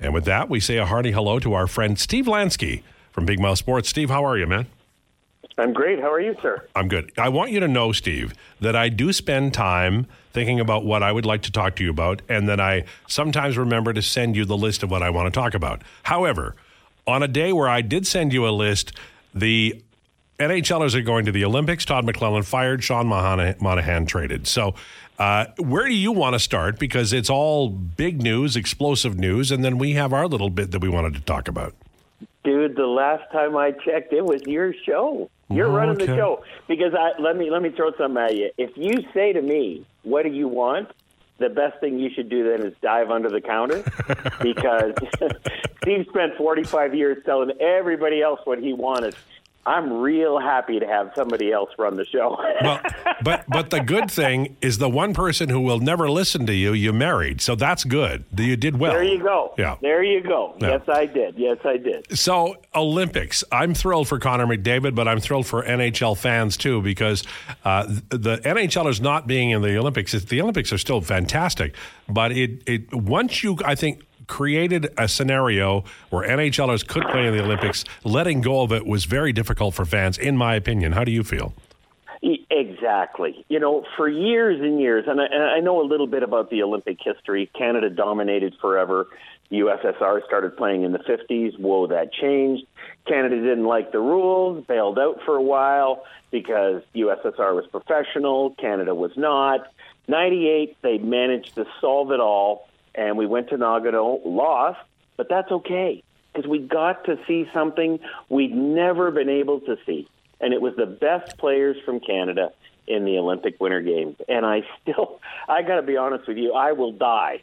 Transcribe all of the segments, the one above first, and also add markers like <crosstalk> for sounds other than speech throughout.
And with that, we say a hearty hello to our friend Steve Lansky from Big Mouth Sports. Steve, how are you, man? I'm great. How are you, sir? I'm good. I want you to know, Steve, that I do spend time thinking about what I would like to talk to you about, and that I sometimes remember to send you the list of what I want to talk about. However, on a day where I did send you a list, the NHLers are going to the Olympics. Todd McLellan fired, Sean Monahan traded. So, uh, where do you want to start? Because it's all big news, explosive news, and then we have our little bit that we wanted to talk about. Dude, the last time I checked, it was your show. You're running Okay. the show because I let me let me throw something at you. If you say to me, "What do you want?" The best thing you should do then is dive under the counter <laughs> because <laughs> Steve spent 45 years telling everybody else what he wanted. I'm real happy to have somebody else run the show. Well, but but the good thing is the one person who will never listen to you, you married. So that's good. You did well. there you go. Yeah. There you go. Yeah. Yes, I did. Yes, I did. So Olympics, I'm thrilled for Connor McDavid, but I'm thrilled for NHL fans too because uh, the NHLers not being in the Olympics, the Olympics are still fantastic, but it it once you I think created a scenario where NHLers could play in the Olympics, letting go of it was very difficult for fans, in my opinion. How do you feel? Exactly. You know, for years and years, and I, and I know a little bit about the Olympic history. Canada dominated forever. USSR started playing in the 50s. Whoa, that changed. Canada didn't like the rules, bailed out for a while because USSR was professional, Canada was not. 98, they managed to solve it all, and we went to Nagano, lost, but that's okay because we got to see something we'd never been able to see and it was the best players from Canada in the Olympic Winter Games. And I still, <laughs> I got to be honest with you, I will die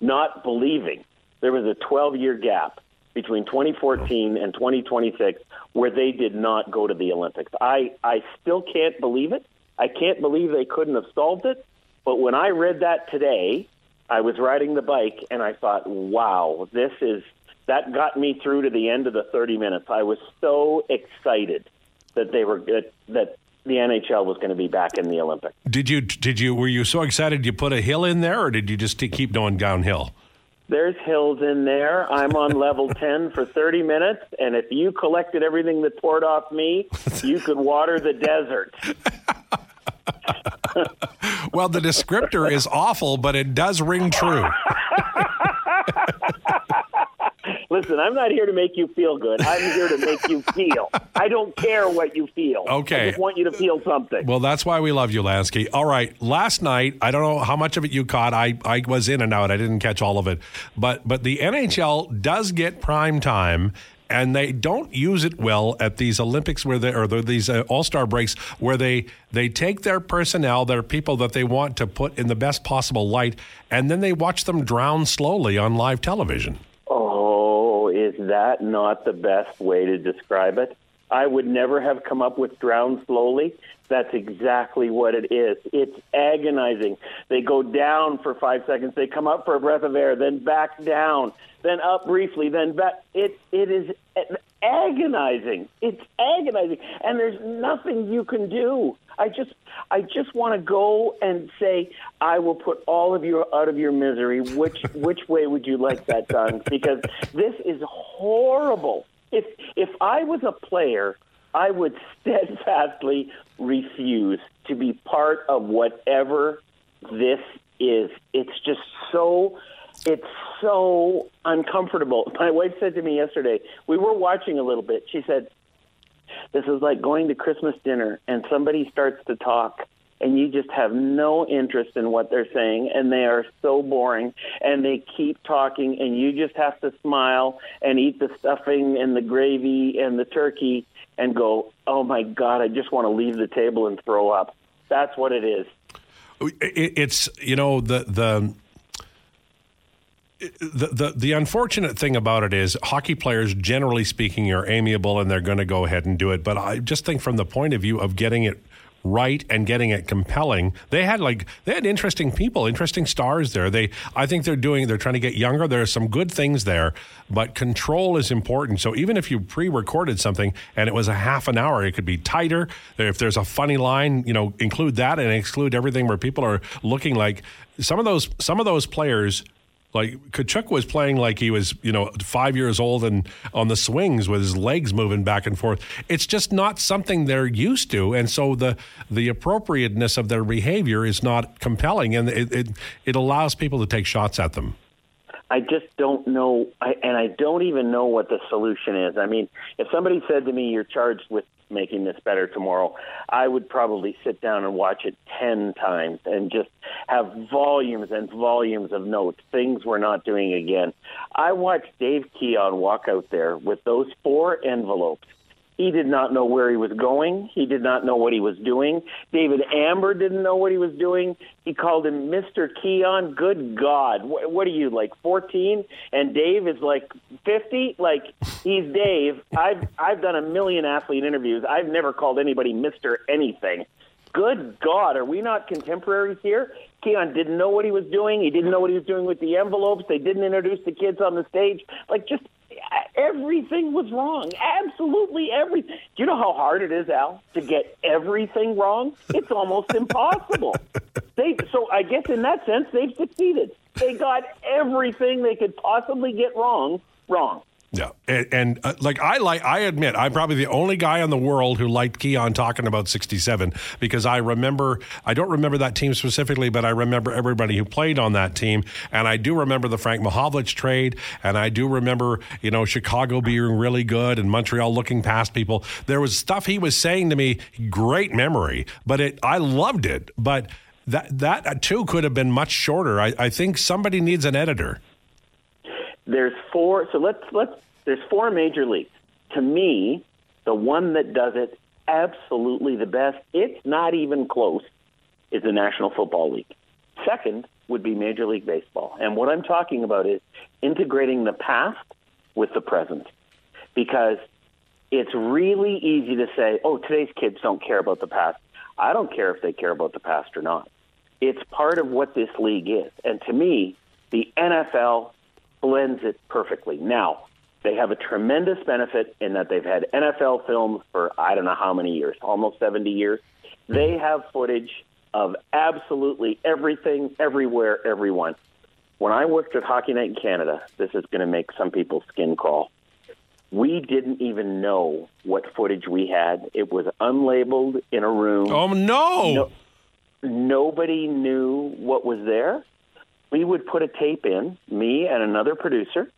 not believing there was a 12 year gap between 2014 and 2026 where they did not go to the Olympics. I, I still can't believe it. I can't believe they couldn't have solved it. But when I read that today, I was riding the bike and I thought, wow, this is that got me through to the end of the 30 minutes. I was so excited that they were that, that the NHL was going to be back in the Olympics. Did you did you were you so excited you put a hill in there, or did you just keep going downhill? There's hills in there. I'm on level <laughs> 10 for 30 minutes, and if you collected everything that poured off me, you could water the desert. <laughs> <laughs> Well, the descriptor is awful, but it does ring true. <laughs> Listen, I'm not here to make you feel good. I'm here to make you feel. I don't care what you feel. Okay. I just want you to feel something. Well, that's why we love you, Lansky. All right, last night I don't know how much of it you caught. I, I was in and out. I didn't catch all of it, but but the NHL does get prime time. And they don't use it well at these Olympics where they or these uh, All Star breaks where they they take their personnel, their people that they want to put in the best possible light, and then they watch them drown slowly on live television. Oh, is that not the best way to describe it? I would never have come up with drown slowly. That's exactly what it is. It's agonizing. They go down for five seconds, they come up for a breath of air, then back down, then up briefly, then back. It it is agonizing. It's agonizing, and there's nothing you can do. I just I just want to go and say I will put all of you out of your misery. Which <laughs> which way would you like that done? Because this is horrible. If if I was a player, I would <laughs> steadfastly refuse to be part of whatever this is. It's just so it's so uncomfortable. <laughs> My wife said to me yesterday, we were watching a little bit. She said, This is like going to Christmas dinner and somebody starts to talk and you just have no interest in what they're saying and they are so boring and they keep talking and you just have to smile and eat the stuffing and the gravy and the turkey and go, "Oh my god, I just want to leave the table and throw up." That's what it is. It, it's you know the the. The, the the unfortunate thing about it is hockey players generally speaking are amiable and they're going to go ahead and do it but I just think from the point of view of getting it right and getting it compelling. They had like they had interesting people interesting stars there. They I think they're doing they're trying to get younger. There are some good things there but control is important. So even if you pre-recorded something and it was a half an hour it could be tighter. If there's a funny line you know include that and exclude everything where people are looking like some of those some of those players Like Tkachuk was playing like he was, you know, five years old and on the swings with his legs moving back and forth. It's just not something they're used to, and so the the appropriateness of their behavior is not compelling, and it it, it allows people to take shots at them. I just don't know, I, and I don't even know what the solution is. I mean, if somebody said to me, "You're charged with making this better tomorrow," I would probably sit down and watch it ten times and just have volumes and volumes of notes, things we're not doing again. I watched Dave Keon walk out there with those four envelopes he did not know where he was going. He did not know what he was doing. David Amber didn't know what he was doing. He called him Mr. Keon. Good God. What, what are you, like 14? And Dave is like 50? Like, he's Dave. I've, I've done a million athlete interviews. I've never called anybody Mr. anything. Good God, are we not contemporaries here? Keon didn't know what he was doing. He didn't know what he was doing with the envelopes. They didn't introduce the kids on the stage. Like, just everything was wrong. Absolutely everything. Do you know how hard it is, Al, to get everything wrong? It's almost impossible. <laughs> They so I guess in that sense they've succeeded. They got everything they could possibly get wrong wrong. Yeah, and, and uh, like I like, I admit, I'm probably the only guy in the world who liked Keon talking about '67 because I remember, I don't remember that team specifically, but I remember everybody who played on that team, and I do remember the Frank Mahovlich trade, and I do remember, you know, Chicago being really good and Montreal looking past people. There was stuff he was saying to me, great memory, but it, I loved it, but that that too could have been much shorter. I, I think somebody needs an editor. There's four. So let's let's. There's four major leagues. To me, the one that does it absolutely the best, it's not even close, is the National Football League. Second would be Major League Baseball. And what I'm talking about is integrating the past with the present. Because it's really easy to say, oh, today's kids don't care about the past. I don't care if they care about the past or not. It's part of what this league is. And to me, the NFL blends it perfectly. Now, they have a tremendous benefit in that they've had NFL films for I don't know how many years, almost 70 years. They have footage of absolutely everything, everywhere, everyone. When I worked at Hockey Night in Canada, this is going to make some people's skin crawl. We didn't even know what footage we had. It was unlabeled in a room. Oh, no. no nobody knew what was there we would put a tape in, me and another producer,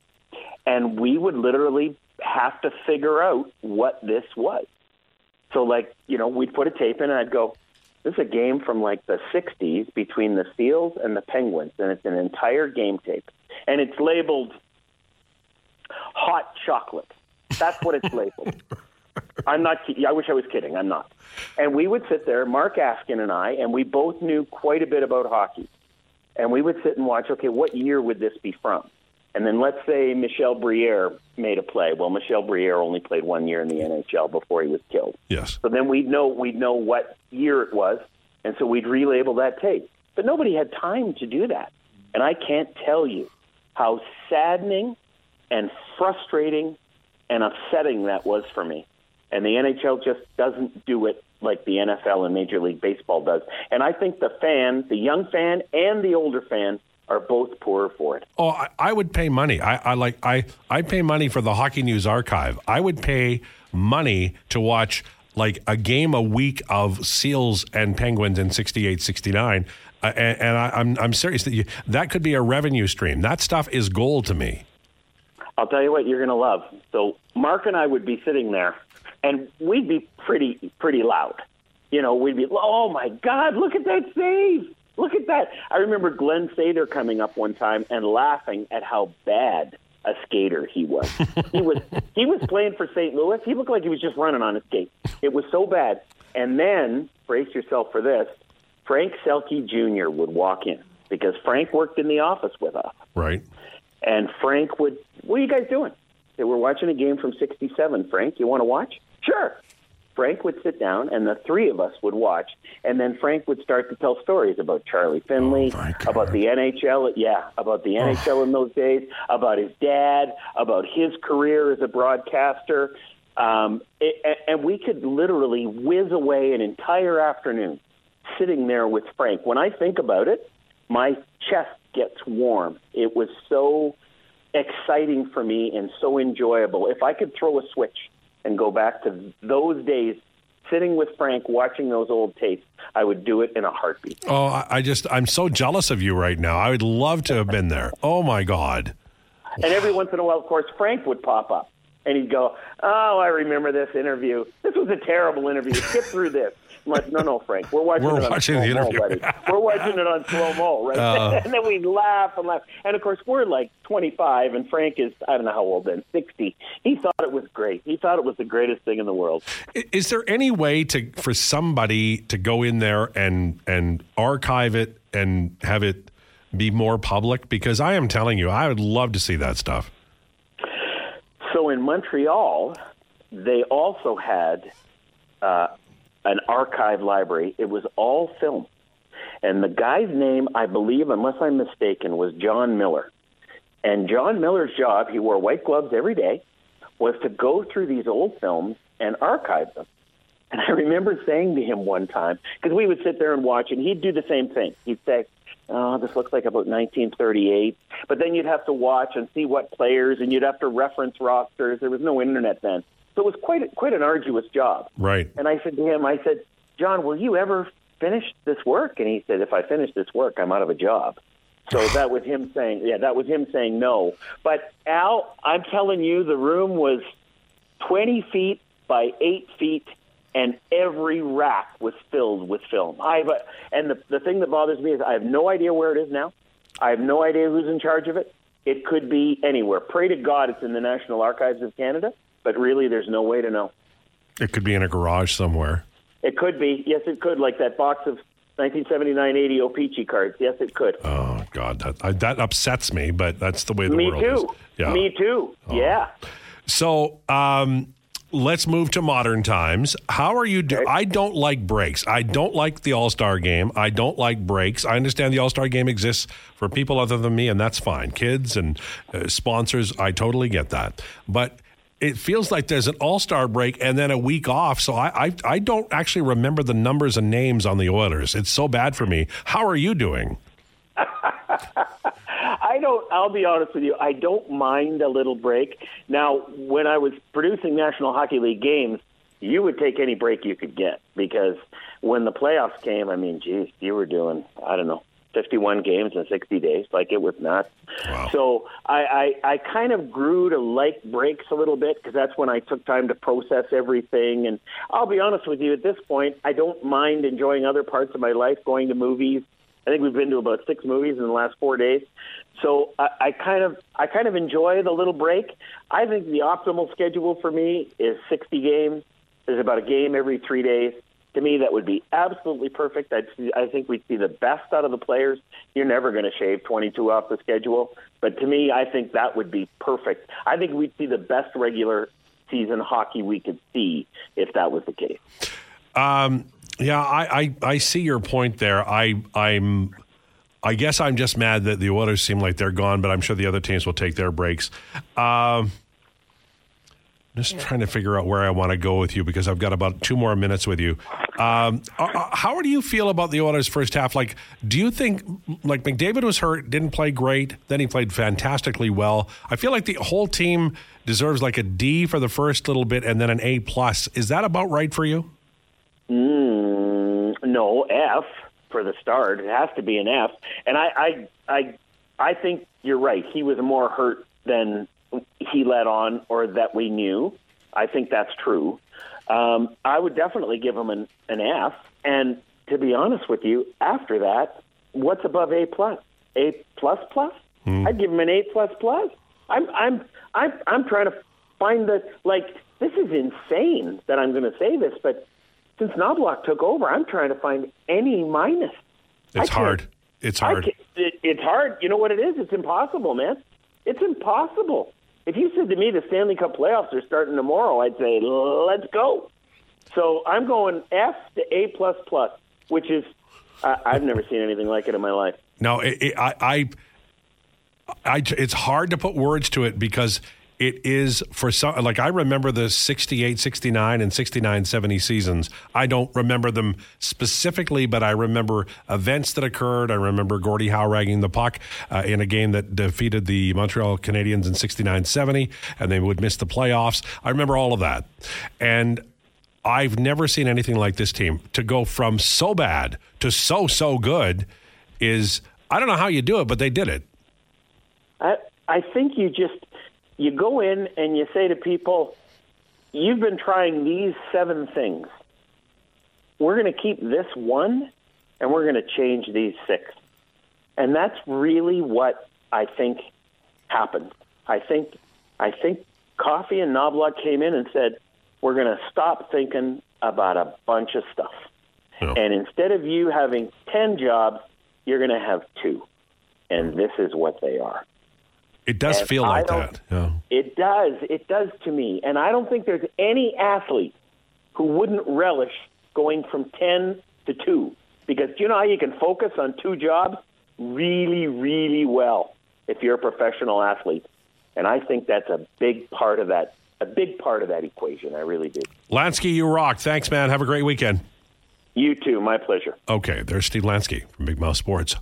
and we would literally have to figure out what this was. So, like, you know, we'd put a tape in, and I'd go, this is a game from like the 60s between the Seals and the Penguins, and it's an entire game tape. And it's labeled hot chocolate. That's what it's labeled. <laughs> I'm not. I wish I was kidding. I'm not. And we would sit there, Mark Askin and I, and we both knew quite a bit about hockey and we would sit and watch. Okay, what year would this be from? And then let's say Michel Briere made a play. Well, Michel Briere only played one year in the NHL before he was killed. Yes. So then we'd know we'd know what year it was, and so we'd relabel that tape. But nobody had time to do that, and I can't tell you how saddening and frustrating and upsetting that was for me. And the NHL just doesn't do it like the NFL and Major League Baseball does. And I think the fan, the young fan and the older fan, are both poorer for it. Oh, I, I would pay money. I, I like I I pay money for the Hockey News Archive. I would pay money to watch like a game a week of Seals and Penguins in 68, 69. Uh, and, and I, am I'm, I'm serious that you, that could be a revenue stream. That stuff is gold to me. I'll tell you what you're going to love. So Mark and I would be sitting there and we'd be pretty pretty loud. You know, we'd be, oh my God, look at that save! Look at that! I remember Glen Sather coming up one time and laughing at how bad a skater he was. he was <laughs> he was playing for St. Louis. He looked like he was just running on his skate. It was so bad. And then brace yourself for this. Frank Selke Jr. would walk in because Frank worked in the office with us. Right. And Frank would, what are you guys doing? They were watching a game from '67. Frank, you want to watch? Sure. Frank would sit down, and the three of us would watch, and then Frank would start to tell stories about Charlie Finley, oh about the NHL, yeah, about the NHL oh. in those days, about his dad, about his career as a broadcaster, um, it, and we could literally whiz away an entire afternoon sitting there with Frank. When I think about it, my chest gets warm. It was so exciting for me and so enjoyable. If I could throw a switch and go back to those days sitting with Frank watching those old tapes, I would do it in a heartbeat. Oh, I just, I'm so jealous of you right now. I would love to have been there. Oh, my God. And every once in a while, of course, Frank would pop up and he'd go, Oh, I remember this interview. This was a terrible interview. Skip through this. Like, no, no, Frank, we're watching we're it on watching the interview. Mo, buddy. We're watching it on slow mo, right? Uh, <laughs> and then we laugh and laugh. And of course, we're like 25, and Frank is I don't know how old then, 60. He thought it was great. He thought it was the greatest thing in the world. Is there any way to for somebody to go in there and and archive it and have it be more public? Because I am telling you, I would love to see that stuff. So in Montreal, they also had uh, an archive library. It was all film. And the guy's name, I believe, unless I'm mistaken, was John Miller. And John Miller's job, he wore white gloves every day, was to go through these old films and archive them. And I remember saying to him one time, because we would sit there and watch, and he'd do the same thing. He'd say, Oh, this looks like about 1938. But then you'd have to watch and see what players, and you'd have to reference rosters. There was no internet then. So it was quite a, quite an arduous job. Right. And I said to him, I said, John, will you ever finish this work? And he said, if I finish this work, I'm out of a job. So <sighs> that was him saying, yeah, that was him saying no. But Al, I'm telling you, the room was 20 feet by 8 feet, and every rack was filled with film. I have a, and the the thing that bothers me is I have no idea where it is now. I have no idea who's in charge of it. It could be anywhere. Pray to God it's in the National Archives of Canada but really there's no way to know. It could be in a garage somewhere. It could be. Yes, it could. Like that box of 1979 80 O-Pee-Chee cards. Yes, it could. Oh God, that I, that upsets me, but that's the way the me world too. is. Yeah. Me too. Oh. Yeah. So, um, let's move to modern times. How are you? Do- I don't like breaks. I don't like the All Star game. I don't like breaks. I understand the All Star game exists for people other than me, and that's fine. Kids and uh, sponsors, I totally get that. But it feels like there's an all star break and then a week off. So I, I, I don't actually remember the numbers and names on the Oilers. It's so bad for me. How are you doing? <laughs> I don't. I'll be honest with you. I don't mind a little break. Now, when I was producing National Hockey League games, you would take any break you could get because when the playoffs came, I mean, geez, you were doing I don't know 51 games in 60 days. Like it was nuts. Wow. So I, I, I kind of grew to like breaks a little bit because that's when I took time to process everything. And I'll be honest with you, at this point, I don't mind enjoying other parts of my life, going to movies. I think we've been to about six movies in the last four days. So I, I kind of I kind of enjoy the little break. I think the optimal schedule for me is 60 games. There's about a game every three days to me, that would be absolutely perfect. I'd see, I think we'd see the best out of the players. You're never going to shave 22 off the schedule, but to me, I think that would be perfect. I think we'd see the best regular season hockey we could see if that was the case. Um, yeah, I, I, I see your point there. I I'm I guess I'm just mad that the Oilers seem like they're gone, but I'm sure the other teams will take their breaks. Um, just trying to figure out where I want to go with you because I've got about two more minutes with you. Um, how do you feel about the Oilers' first half? Like, do you think like McDavid was hurt, didn't play great, then he played fantastically well? I feel like the whole team deserves like a D for the first little bit and then an A plus. Is that about right for you? Mm, no, F for the start. It has to be an F. And I, I, I, I think you're right. He was more hurt than he let on or that we knew. I think that's true. Um, I would definitely give him an, an F. And to be honest with you, after that, what's above A plus? A plus plus? Mm. I'd give him an A plus plus. I'm I'm I'm I'm trying to find the like. This is insane that I'm going to say this, but since Knoblauch took over, I'm trying to find any minus. It's hard. It's hard. It, it's hard. You know what it is? It's impossible, man. It's impossible. If you said to me the Stanley Cup playoffs are starting tomorrow, I'd say let's go. So I'm going F to A plus plus, which is I, I've never seen anything like it in my life. No, it, it, I, I, I, it's hard to put words to it because it is for some like I remember the 68 69 and 69 70 seasons. I don't remember them specifically, but I remember events that occurred. I remember Gordie Howe ragging the puck uh, in a game that defeated the Montreal Canadiens in 69 70, and they would miss the playoffs. I remember all of that. And I've never seen anything like this team to go from so bad to so, so good is I don't know how you do it, but they did it. I, I think you just you go in and you say to people, "You've been trying these seven things. We're going to keep this one, and we're going to change these six." And that's really what I think happened. I think I think Coffey and Knoblauch came in and said, "We're going to stop thinking about a bunch of stuff." Yeah. And instead of you having 10 jobs, you're going to have two. And this is what they are. It does And feel like that. Yeah. It does. It does to me. And I don't think there's any athlete who wouldn't relish going from 10 to 2. Because you know how you can focus on two jobs really, really well if you're a professional athlete? And I think that's a big part of that, a big part of that equation. I really do. Lansky, you rock. Thanks, man. Have a great weekend. You too. My pleasure. Okay, there's Steve Lansky from Big Mouth Sports.